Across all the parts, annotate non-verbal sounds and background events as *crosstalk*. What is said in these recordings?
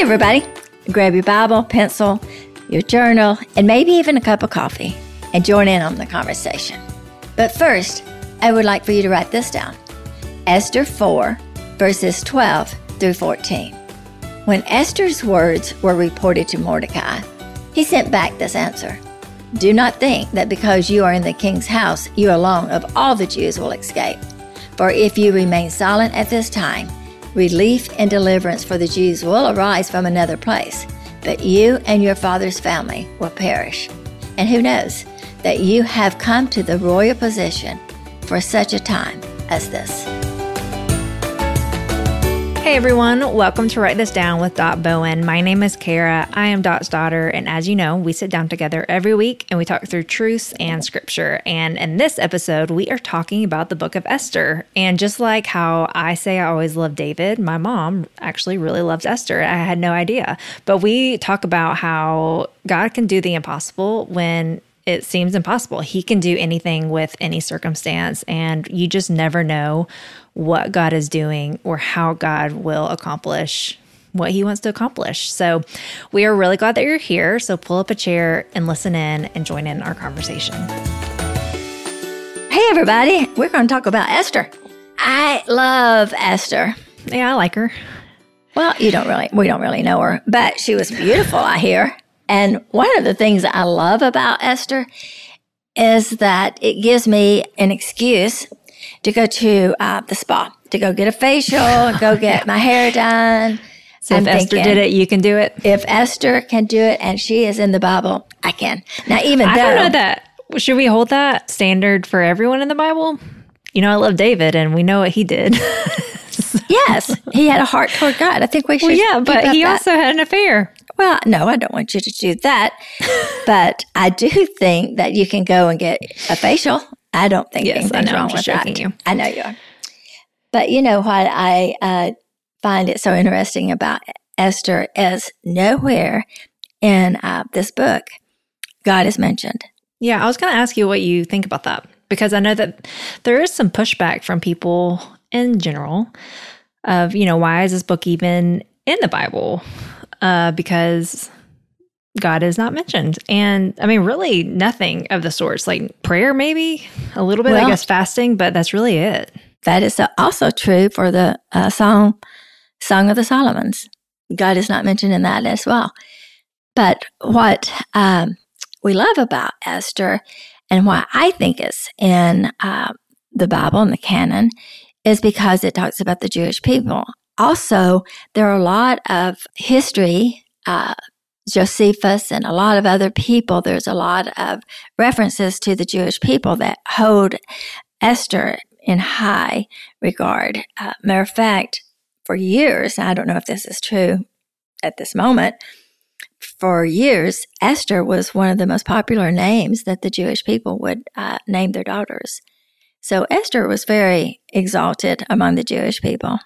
Everybody. Grab your Bible, pencil, your journal, and maybe even a cup of coffee and join in on the conversation. But first, I would like for you to write this down Esther 4, verses 12 through 14. When Esther's words were reported to Mordecai, he sent back this answer Do not think that because you are in the king's house, you alone of all the Jews will escape. For if you remain silent at this time, relief and deliverance for the Jews will arise from another place, but you and your father's family will perish. And who knows that you have come to the royal position for such a time as this. Hey everyone, welcome to Write This Down with Dot Bowen. My name is Kara. I am Dot's daughter, and as you know, we sit down together every week and we talk through truths and scripture. And in this episode, we are talking about the book of Esther. And just like how I say I always love David, my mom actually really loves Esther. I had no idea. But we talk about how God can do the impossible when it seems impossible. He can do anything with any circumstance, and you just never know what God is doing or how God will accomplish what he wants to accomplish. So, we are really glad that you're here. So, pull up a chair and listen in and join in our conversation. Hey, everybody. We're going to talk about Esther. I love Esther. Yeah, I like her. Well, you don't really, we don't really know her, but she was beautiful, I hear. And one of the things I love about Esther is that it gives me an excuse to go to uh, the spa, to go get a facial, *laughs* go get my hair done. So I'm if Esther thinking, did it, you can do it. If Esther can do it and she is in the Bible, I can. Now, even I though. I don't know that. Should we hold that standard for everyone in the Bible? You know, I love David and we know what he did. *laughs* yes, he had a heart toward God. I think we should. Well, yeah, but he that. also had an affair. Well, no, I don't want you to do that. but I do think that you can go and get a facial. I don't think yes, anything's wrong with that. You. I know you are. But you know what I uh, find it so interesting about Esther is nowhere in uh, this book God is mentioned. Yeah, I was going to ask you what you think about that because I know that there is some pushback from people in general of, you know, why is this book even in the Bible? uh, because God is not mentioned. And I mean, really nothing of the sorts, like prayer, maybe a little bit, well, I guess, fasting, but that's really it. That is also true for the uh, song, Song of the Solomons. God is not mentioned in that as well. But what um, we love about Esther and why I think it's in uh, the Bible and the canon is because it talks about the Jewish people also, there are a lot of history, uh, Josephus and a lot of other people, there's a lot of references to the Jewish people that hold Esther in high regard. Uh, matter of fact, for years, I don't know if this is true at this moment, for years, Esther was one of the most popular names that the Jewish people would uh, name their daughters. So Esther was very exalted among the Jewish people.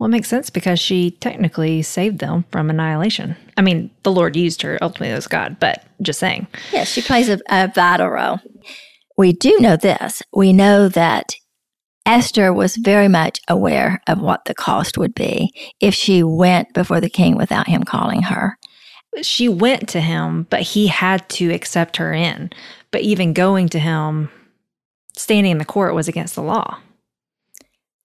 Well, it makes sense because she technically saved them from annihilation. I mean, the Lord used her, ultimately, as God, but just saying. Yes, she plays a, a vital role. We do know this. We know that Esther was very much aware of what the cost would be if she went before the king without him calling her. She went to him, but he had to accept her in. But even going to him, standing in the court was against the law.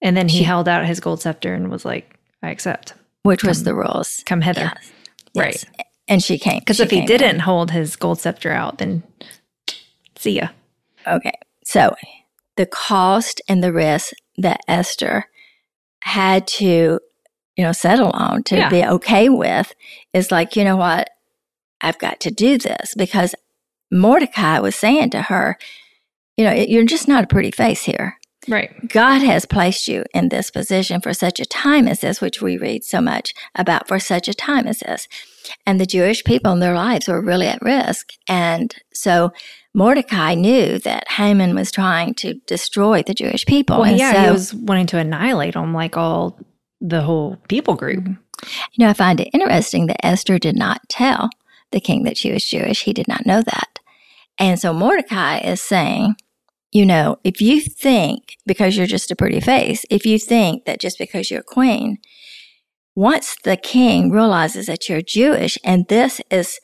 And then he she, held out his gold scepter and was like, I accept. Which come, was the rules. Come hither. Yes. Right. Yes. And she came. Because if he didn't hold his gold scepter out, then see ya. Okay. So the cost and the risk that Esther had to, you know, settle on to yeah. be okay with is like, you know what? I've got to do this because Mordecai was saying to her, you know, you're just not a pretty face here. Right. God has placed you in this position for such a time as this, which we read so much about for such a time as this. And the Jewish people in their lives were really at risk. And so Mordecai knew that Haman was trying to destroy the Jewish people. Well, and yeah, so, he was wanting to annihilate them like all the whole people group. Mm-hmm. You know, I find it interesting that Esther did not tell the king that she was Jewish. He did not know that. And so Mordecai is saying, you know, if you think because you're just a pretty face, if you think that just because you're a queen, once the king realizes that you're Jewish and this is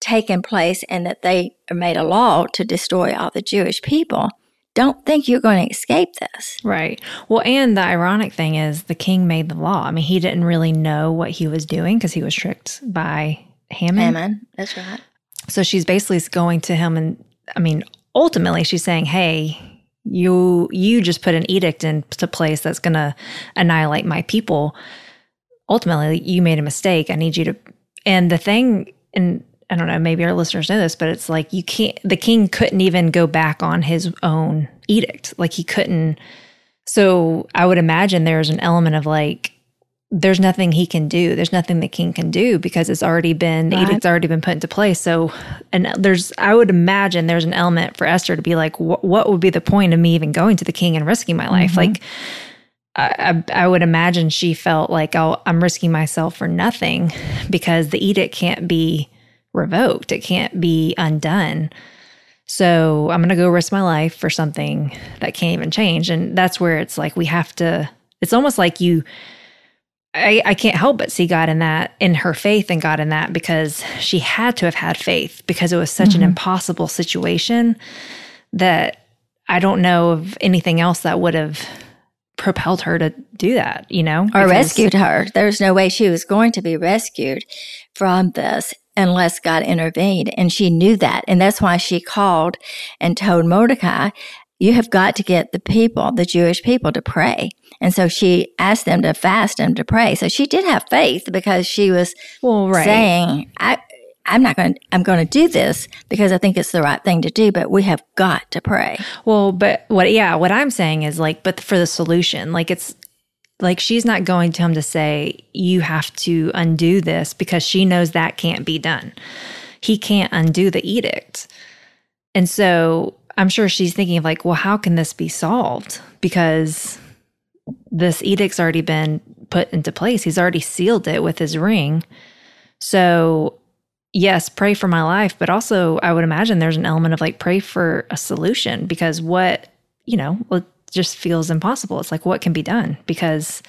taking place and that they made a law to destroy all the Jewish people, don't think you're going to escape this. Right. Well, and the ironic thing is the king made the law. I mean, he didn't really know what he was doing because he was tricked by Haman. Haman, that's right. So she's basically going to him and I mean, ultimately she's saying, "Hey, you you just put an edict into place that's going to annihilate my people. Ultimately, you made a mistake. I need you to and the thing and I don't know, maybe our listeners know this, but it's like you can't, the king couldn't even go back on his own edict. Like he couldn't. So I would imagine there's an element of like, there's nothing he can do. There's nothing the king can do because it's already been, the edict's already been put into place. So, and there's, I would imagine there's an element for Esther to be like, what, what would be the point of me even going to the king and risking my life? Mm-hmm. Like, I, I, I would imagine she felt like oh, I'm risking myself for nothing because the edict can't be revoked. It can't be undone. So I'm going to go risk my life for something that can't even change. And that's where it's like we have to, it's almost like you, I, I can't help but see God in that, in her faith in God in that, because she had to have had faith because it was such an mm-hmm. impossible situation that I don't know of anything else that would have propelled her to do that, you know? Or Because- rescued her. There's no way she was going to be rescued from this unless God intervened. And she knew that. And that's why she called and told Mordecai, you have got to get the people, the Jewish people, to pray. And so she asked them to fast and to pray. So she did have faith because she was Well, right. saying, I, I'm not going to, I'm going to do this because I think it's the right thing to do, but we have got to pray. Well, but what, yeah, what I'm saying is like, but for the solution, like it's like she's not going to him to say, you have to undo this because she knows that can't be done. He can't undo the edict. And so I'm sure she's thinking of like, well, how can this be solved? Because this edict's already been put into place. He's already sealed it with his ring. So, yes, pray for my life, but also I would imagine there's an element of like pray for a solution because what, you know, it just feels impossible. It's like what can be done because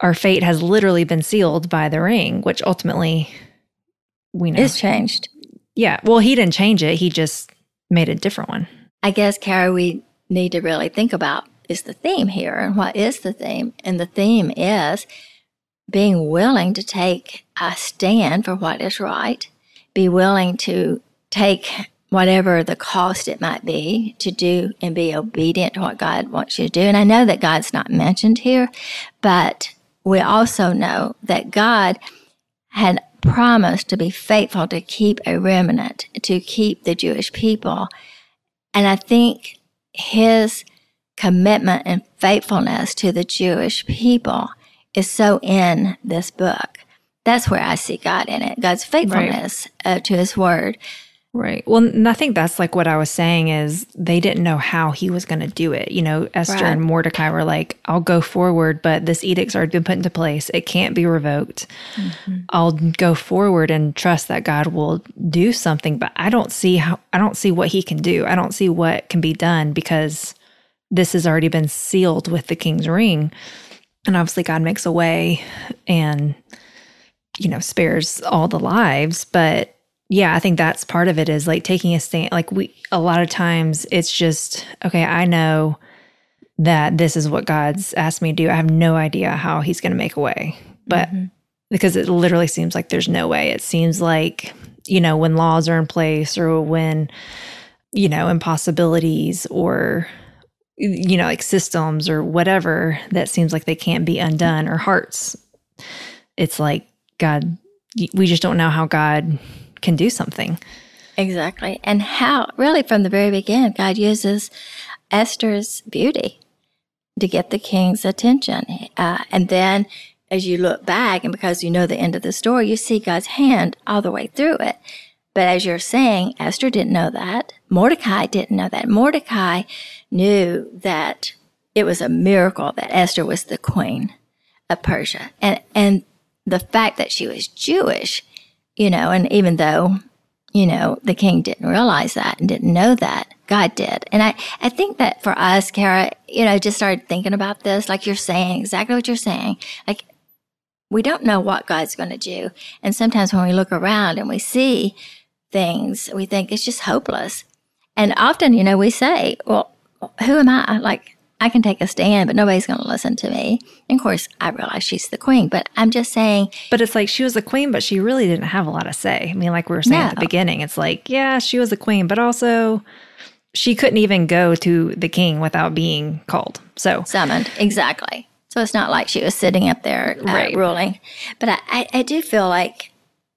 our fate has literally been sealed by the ring, which ultimately we know. It's changed. yeah. Well, he didn't change it. He just made a different one. I guess, Kara, we need to really think about is the theme here and what is the theme? And the theme is being willing to take a stand for what is right, be willing to take whatever the cost it might be to do and be obedient to what God wants you to do. And I know that God's not mentioned here, but we also know that God had promised to be faithful to keep a remnant, to keep the Jewish people. And I think his commitment and faithfulness to the Jewish people is so in this book. That's where I see God in it, God's faithfulness uh, to his word. Right. Well, and I think that's like what I was saying is they didn't know how he was going to do it. You know, Esther Right. and Mordecai were like, I'll go forward, but this edict's already been put into place. It can't be revoked. I'll go forward and trust that God will do something, but I don't see how, I don't see what he can do. I don't see what can be done because this has already been sealed with the king's ring. And obviously, God makes a way and, you know, spares all the lives. But yeah, I think that's part of it is like taking a stand. Like, we, a lot of times it's just, okay, I know that this is what God's asked me to do. I have no idea how he's going to make a way. But mm-hmm. because it literally seems like there's no way. It seems like, you know, when laws are in place or when, you know, impossibilities or, you know, like systems or whatever that seems like they can't be undone or hearts. It's like, God, we just don't know how God can do something. Exactly. And how, really, from the very beginning, God uses Esther's beauty to get the king's attention. Uh, and then as you look back, and because you know the end of the story, you see God's hand all the way through it. But as you're saying, Esther didn't know that. Mordecai didn't know that. Mordecai knew that it was a miracle that Esther was the queen of Persia. And, and the fact that she was Jewish, you know, and even though you know, the king didn't realize that and didn't know that. God did. And I, I think that for us, Kara, you know, I just started thinking about this, like you're saying, exactly what you're saying. Like, we don't know what God's going to do. And sometimes when we look around and we see things, we think it's just hopeless. And often, you know, we say, well, who am I? Like, I can take a stand, but nobody's going to listen to me. And of course, I realize she's the queen, but I'm just saying. But it's like she was the queen, but she really didn't have a lot to say. I mean, like we were saying no. at the beginning, it's like, yeah, she was the queen, but also she couldn't even go to the king without being called. So summoned. Exactly. So it's not like she was sitting up there uh, right. ruling. But I, I, I do feel like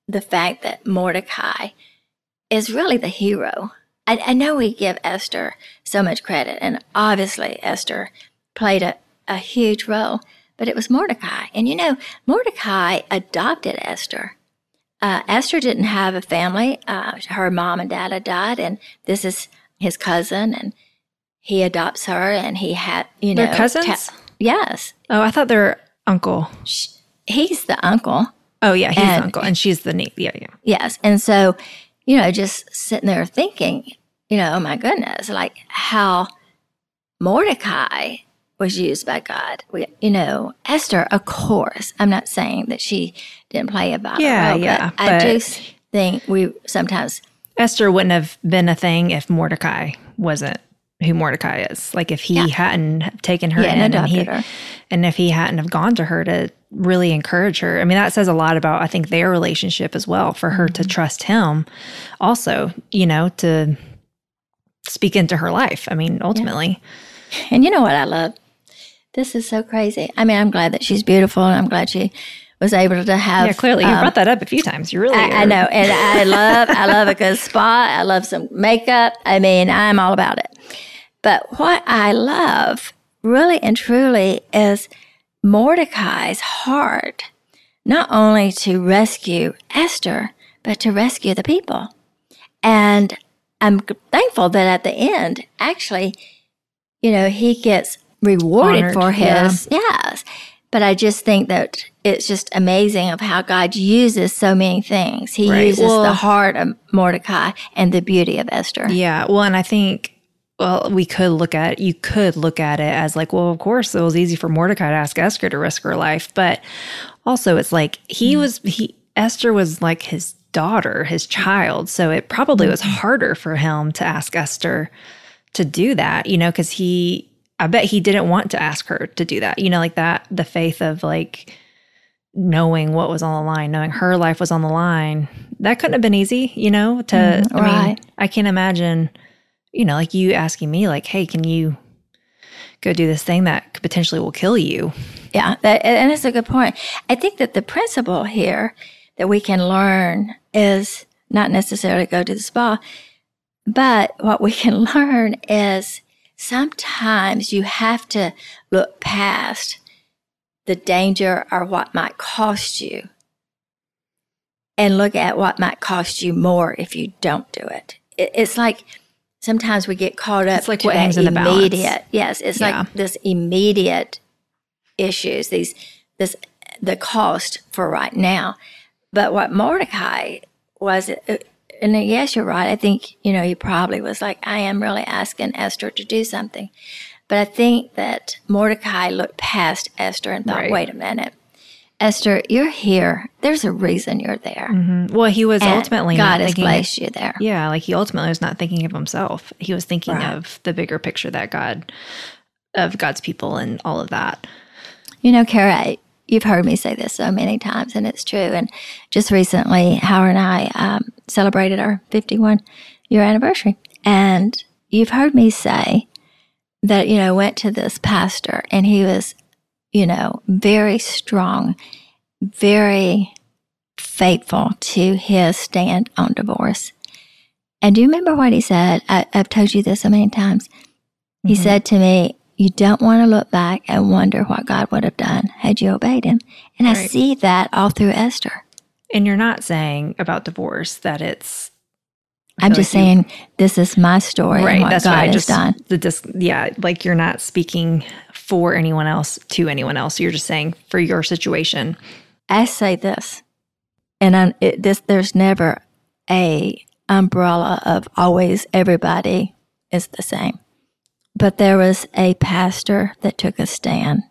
the fact that Mordecai is really the hero. I, I know we give Esther so much credit, and obviously Esther played a, a huge role, but it was Mordecai. And you know, Mordecai adopted Esther. Uh, Esther didn't have a family. Uh, her mom and dad had died, and this is his cousin, and he adopts her, and he had, you know, They're cousins. Ta- yes. Oh, I thought they're uncle. He's the uncle. Oh yeah, he's and, the uncle, and she's the niece. Yeah, yeah. Yes, and so you know, just sitting there thinking, you know, oh my goodness, like how Mordecai was used by God. We, you know, Esther, of course, I'm not saying that she didn't play a vital yeah, role, yeah, but, but I do think we sometimes Esther wouldn't have been a thing if Mordecai wasn't who Mordecai is. Like if he yeah. hadn't taken her yeah, in and, he, her. and if he hadn't have gone to her to really encourage her. I mean, that says a lot about I think their relationship as well for her mm-hmm. to trust him also, you know, to speak into her life. I mean, ultimately. Yeah. And you know what I love? This is so crazy. I mean, I'm glad that she's beautiful and I'm glad she was able to have. Yeah, clearly you um, brought that up a few times. You really, I, I, know, and I *laughs* love, I love a good spa. I love some makeup. I mean, I'm all about it. But what I love really and truly is Mordecai's heart, not only to rescue Esther, but to rescue the people. And I'm thankful that at the end, actually, you know, he gets rewarded Honored, for his, yeah. yes. But I just think that it's just amazing of how God uses so many things. He right. uses well, the heart of Mordecai and the beauty of Esther. Yeah. Well, and I think well, we could look at you could look at it as like, well, of course, it was easy for Mordecai to ask Esther to risk her life, but also it's like he mm-hmm. was he Esther was like his daughter, his child, so it probably mm-hmm. was harder for him to ask Esther to do that, you know, because he, I bet he didn't want to ask her to do that, you know, like that, the faith of like knowing what was on the line, knowing her life was on the line, that couldn't have been easy, you know, to, mm, I right. mean, I can't imagine you know, like you asking me, like, hey, can you go do this thing that potentially will kill you? Yeah, that, and that's a good point. I think that the principle here that we can learn is not necessarily go to the spa, but what we can *laughs* learn is sometimes you have to look past the danger or what might cost you and look at what might cost you more if you don't do it. It's like sometimes we get caught up it's like what hangs in the immediate. Yes, it's yeah. like this immediate issues. These this the cost for right now. But what Mordecai was, uh, and yes, you're right. I think you know he probably was like, I am really asking Esther to do something. But I think that Mordecai looked past Esther and thought, right. wait a minute. Esther, you're here. There's a reason you're there. Mm-hmm. Well, he was and ultimately God has placed of, you there. Yeah, like he ultimately was not thinking of himself. He was thinking right. of the bigger picture that God, of God's people, and all of that. You know, Kara, you've heard me say this so many times, and it's true. And just recently, Howard and I um, celebrated our 51 year anniversary, and you've heard me say that you know went to this pastor, and he was you know, very strong, very faithful to his stand on divorce. And do you remember what he said? I, have told you this so many times. He mm-hmm. said to me, You don't want to look back and wonder what God would have done had you obeyed him. And right. I see that all through Esther. And you're not saying about divorce that it's I'm just like saying you, this is my story right, and what that's God has just, done. The dis, yeah, like you're not speaking for anyone else to anyone else. You're just saying for your situation. I say this, and I, it, this there's never a umbrella of always everybody is the same. But there was a pastor that took a stand,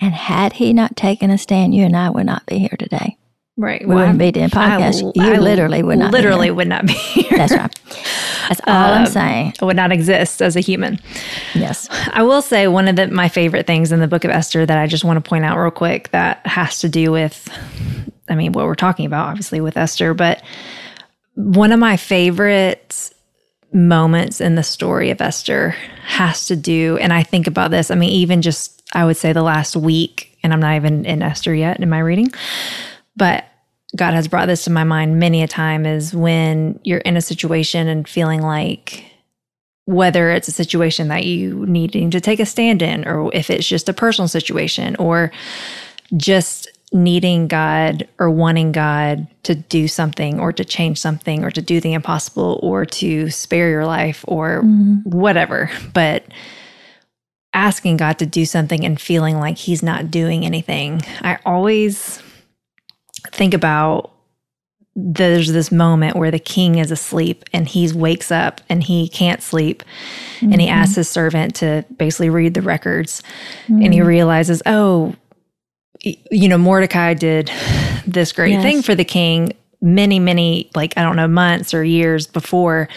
And had he not taken a stand, you and I would not be here today. Right. We wouldn't be doing podcasts. I- you I literally would not. be Literally would not be *laughs* here. That's right. That's all I'm Um, saying. I would not exist as a human. Yes. I will say one of the, my favorite things in the book of Esther that I just want to point out real quick that has to do with, I mean, what we're talking about, obviously, with Esther, but one of my favorite moments in the story of Esther has to do, and I think about this, I mean, even just, I would say the last week, and I'm not even in Esther yet in my reading, but God has brought this to my mind many a time is when you're in a situation and feeling like whether it's a situation that you needing to take a stand in or if it's just a personal situation or just needing God or wanting God to do something or to change something or to do the impossible or to spare your life or mm-hmm. whatever. But asking God to do something and feeling like he's not doing anything I always think about there's this moment where the king is asleep and he wakes up and he can't sleep and he asks mm-hmm. his servant to basically read the records and he mm-hmm. realizes oh you know mordecai did this great Yes. thing for the king many many like i don't know months or years before.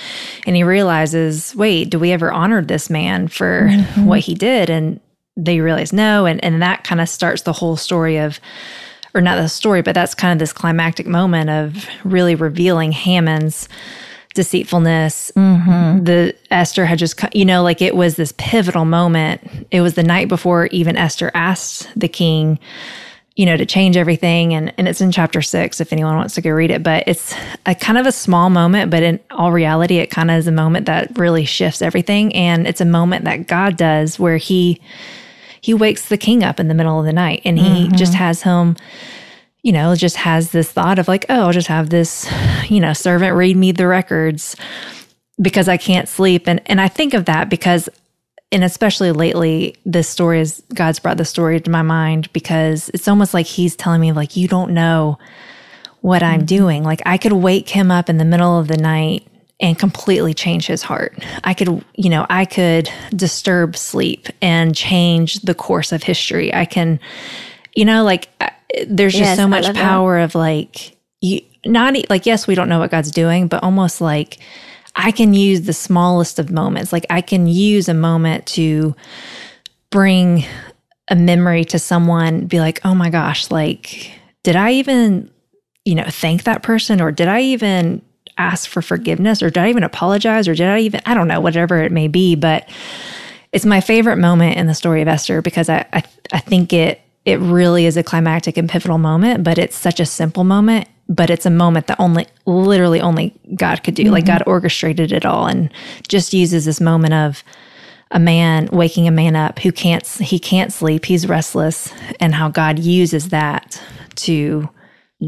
And he realizes wait do we ever honor this man for mm-hmm. what he did? And they realize no. And and that kind of starts the whole story of or not the story, but that's kind of this climactic moment of really revealing Haman's deceitfulness. Mm-hmm. The Esther had just, you know, like it was this pivotal moment. It was the night before even Esther asked the king, you know, to change everything. And, and it's in chapter six if anyone wants to go read it. But it's a kind of a small moment, but in all reality, it kind of is a moment that really shifts everything. And it's a moment that God does where he, he wakes the king up in the middle of the night and he mm-hmm. just has him you know just has this thought of like oh i'll just have this you know servant read me the records because i can't sleep. And and i think of that because and especially lately this story is god's brought the story to my mind because it's almost like he's telling me like you don't know what i'm mm-hmm. doing. Like i could wake him up in the middle of the night and completely change his heart. I could, you know, I could disturb sleep and change the course of history. I can, you know, like I- there's just Yes, so much love that. power of like you not like yes, we don't know what God's doing, but almost like I can use the smallest of moments. Like I can use a moment to bring a memory to someone, be like, "Oh my gosh, like did I even you know, thank that person or did I even ask for forgiveness or did I even apologize or did I even I don't know whatever it may be but it's my favorite moment in the story of Esther because I I, I think it it really is a climactic and pivotal moment but it's such a simple moment but it's a moment that only literally only God could do. Like mm-hmm. God orchestrated it all and just uses this moment of a man waking a man up who can't he can't sleep. He's restless and how God uses that to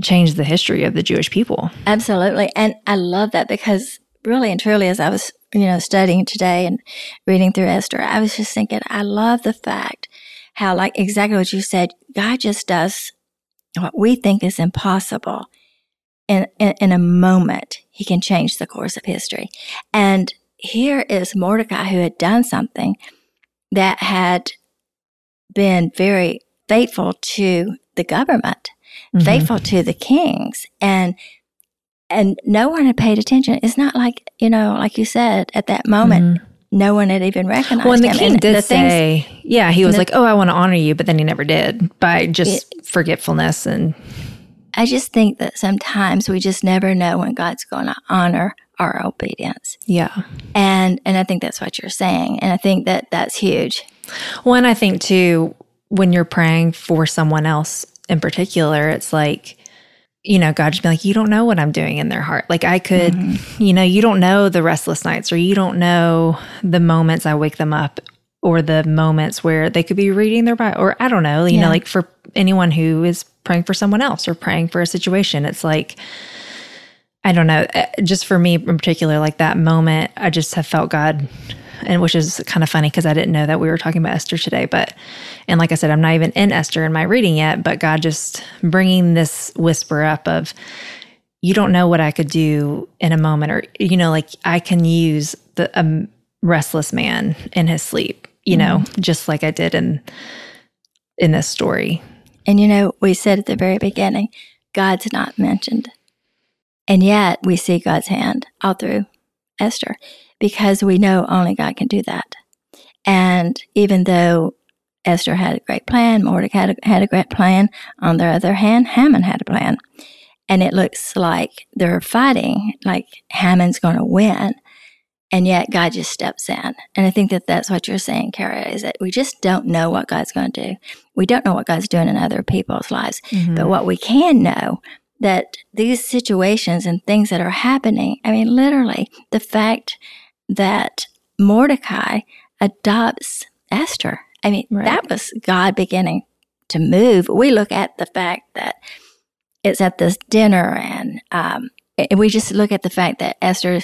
change the history of the Jewish people. Absolutely. And I love that because really and truly, as I was, you know, studying today and reading through Esther, I was just thinking, I love the fact how, like exactly what you said, God just does what we think is impossible. In, in, in a moment, he can change the course of history. And here is Mordecai who had done something that had been very faithful to the government Mhm. faithful to the kings and and no one had paid attention. It's not like you know like you said at that moment no one had even recognized Well, and the king And did the things- say, yeah, he was the- like, "Oh, I want to honor you," but then he never did by just forgetfulness and i just think that sometimes we just never know when god's going to honor our obedience. Yeah. and and i think that's what you're saying and i think that that's huge. Well, and I think too, when you're praying for someone else in particular, it's like, you know, God just be like, you don't know what I'm doing in their heart. Like I could, you know, you don't know the restless nights or you don't know the moments I wake them up or the moments where they could be reading their Bible or I don't know, you Yeah. know, like for anyone who is praying for someone else or praying for a situation, it's like, I don't know, uh, just for me in particular, like that moment, I just have felt God and which is kind of funny because I didn't know that we were talking about Esther today. But, and like I said, I'm not even in Esther in my reading yet, but God just bringing this whisper up of, you don't know what I could do in a moment, or, you know, like I can use the um, restless man in his sleep, you know, just like I did in in this story. And you know, we said at the very beginning, God's not mentioned. And yet we see God's hand all through Esther because we know only God can do that. And even though Esther had a great plan, Mordecai had a, had a great plan, on the other hand, Haman had a plan. And it looks like they're fighting, like Haman's going to win. And yet God just steps in. And I think that that's what you're saying, Kara, is that we just don't know what God's going to do. We don't know what God's doing in other people's lives. Mm-hmm. But what we can know that these situations and things that are happening, I mean, literally, the fact that Mordecai adopts Esther, I mean, right. that was God beginning to move. We look at the fact that it's at this dinner and, um, we just look at the fact that Esther,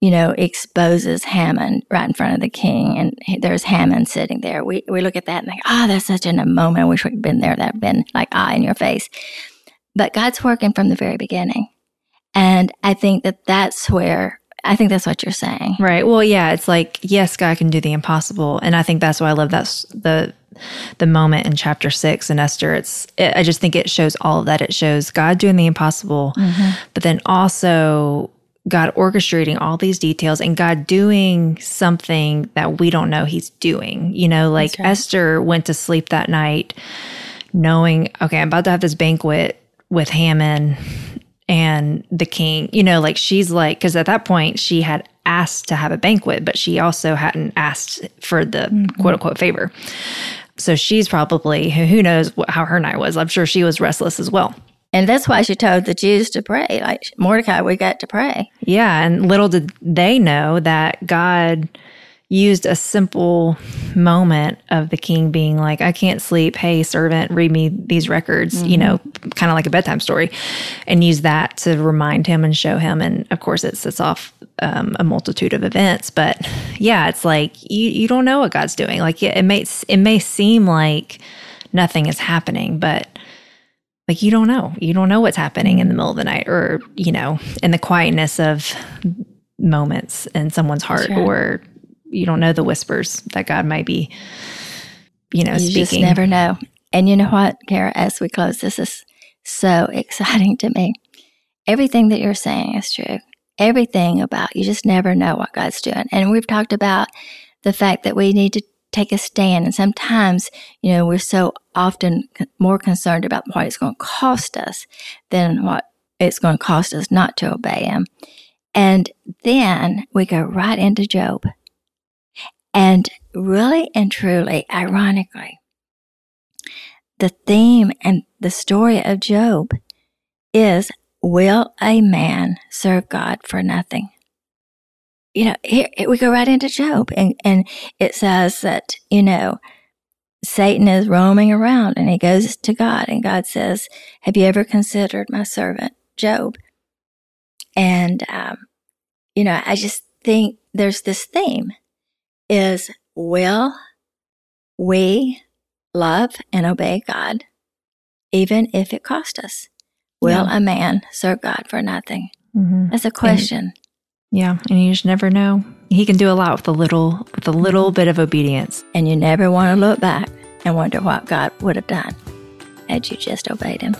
you know, exposes Haman right in front of the king, and there's Haman sitting there. We we look at that and think, oh, that's such a moment. I wish we'd been there. That'd been like eye in your face. But God's working from the very beginning. And I think that that's where I think that's what you're saying. Right. Well, yeah, it's like yes, God can do the impossible, and I think that's why I love that the the moment in chapter 6 in Esther. It's it, I just think it shows all of that. It shows God doing the impossible, mm-hmm. but then also God orchestrating all these details and God doing something that we don't know he's doing. You know, like right. Esther went to sleep that night knowing, okay, I'm about to have this banquet with Haman and the king. You know, like she's like, because at that point she had asked to have a banquet, but she also hadn't asked for the mm-hmm. quote unquote favor. So she's probably, who knows what, how her night was. I'm sure she was restless as well. And that's why she told the Jews to pray. Like Mordecai, we got to pray. Yeah. And little did they know that God used a simple moment of the king being like, I can't sleep. Hey, servant, read me these records, mm-hmm. you know, kind of like a bedtime story, and use that to remind him and show him. And of course, it sets off um, a multitude of events. But yeah, it's like you, you don't know what God's doing. Like it, it may, it may seem like nothing is happening, but like you don't know. You don't know what's happening in the middle of the night or, you know, in the quietness of moments in someone's heart right. or you don't know the whispers that God might be, you know, you speaking. just never know. And you know what, Kara, as we close, this is so *laughs* exciting to me. Everything that you're saying is true. Everything about you just never know what God's doing. And we've talked about the fact that we need to take a stand. And sometimes, you know, we're so often more concerned about what it's going to cost us than what it's going to cost us not to obey Him. And then we go right into Job. And really and truly, ironically, the theme and the story of Job is Will a man serve God for nothing? You know, here, here we go right into Job, and, and it says that, you know, Satan is roaming around and he goes to God, and God says, Have you ever considered my servant Job? And, um, you know, I just think there's this theme is will we love and obey God, even if it cost us? Will yeah. a man serve God for nothing? Mm-hmm. That's a question. And, yeah, and you just never know. He can do a lot with a little, with a little bit of obedience. And you never want to look back and wonder what God would have done had you just obeyed Him.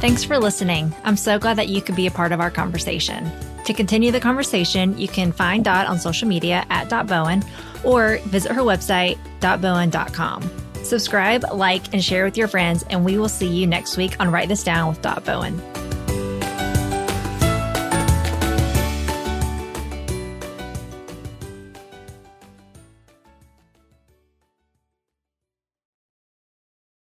Thanks for listening. I'm so glad that you could be a part of our conversation. To continue the conversation, you can find Dot on social media at Dot Bowen or visit her website, dotbowen.com. Subscribe, like, and share with your friends, and we will see you next week on Write This Down with Dot Bowen.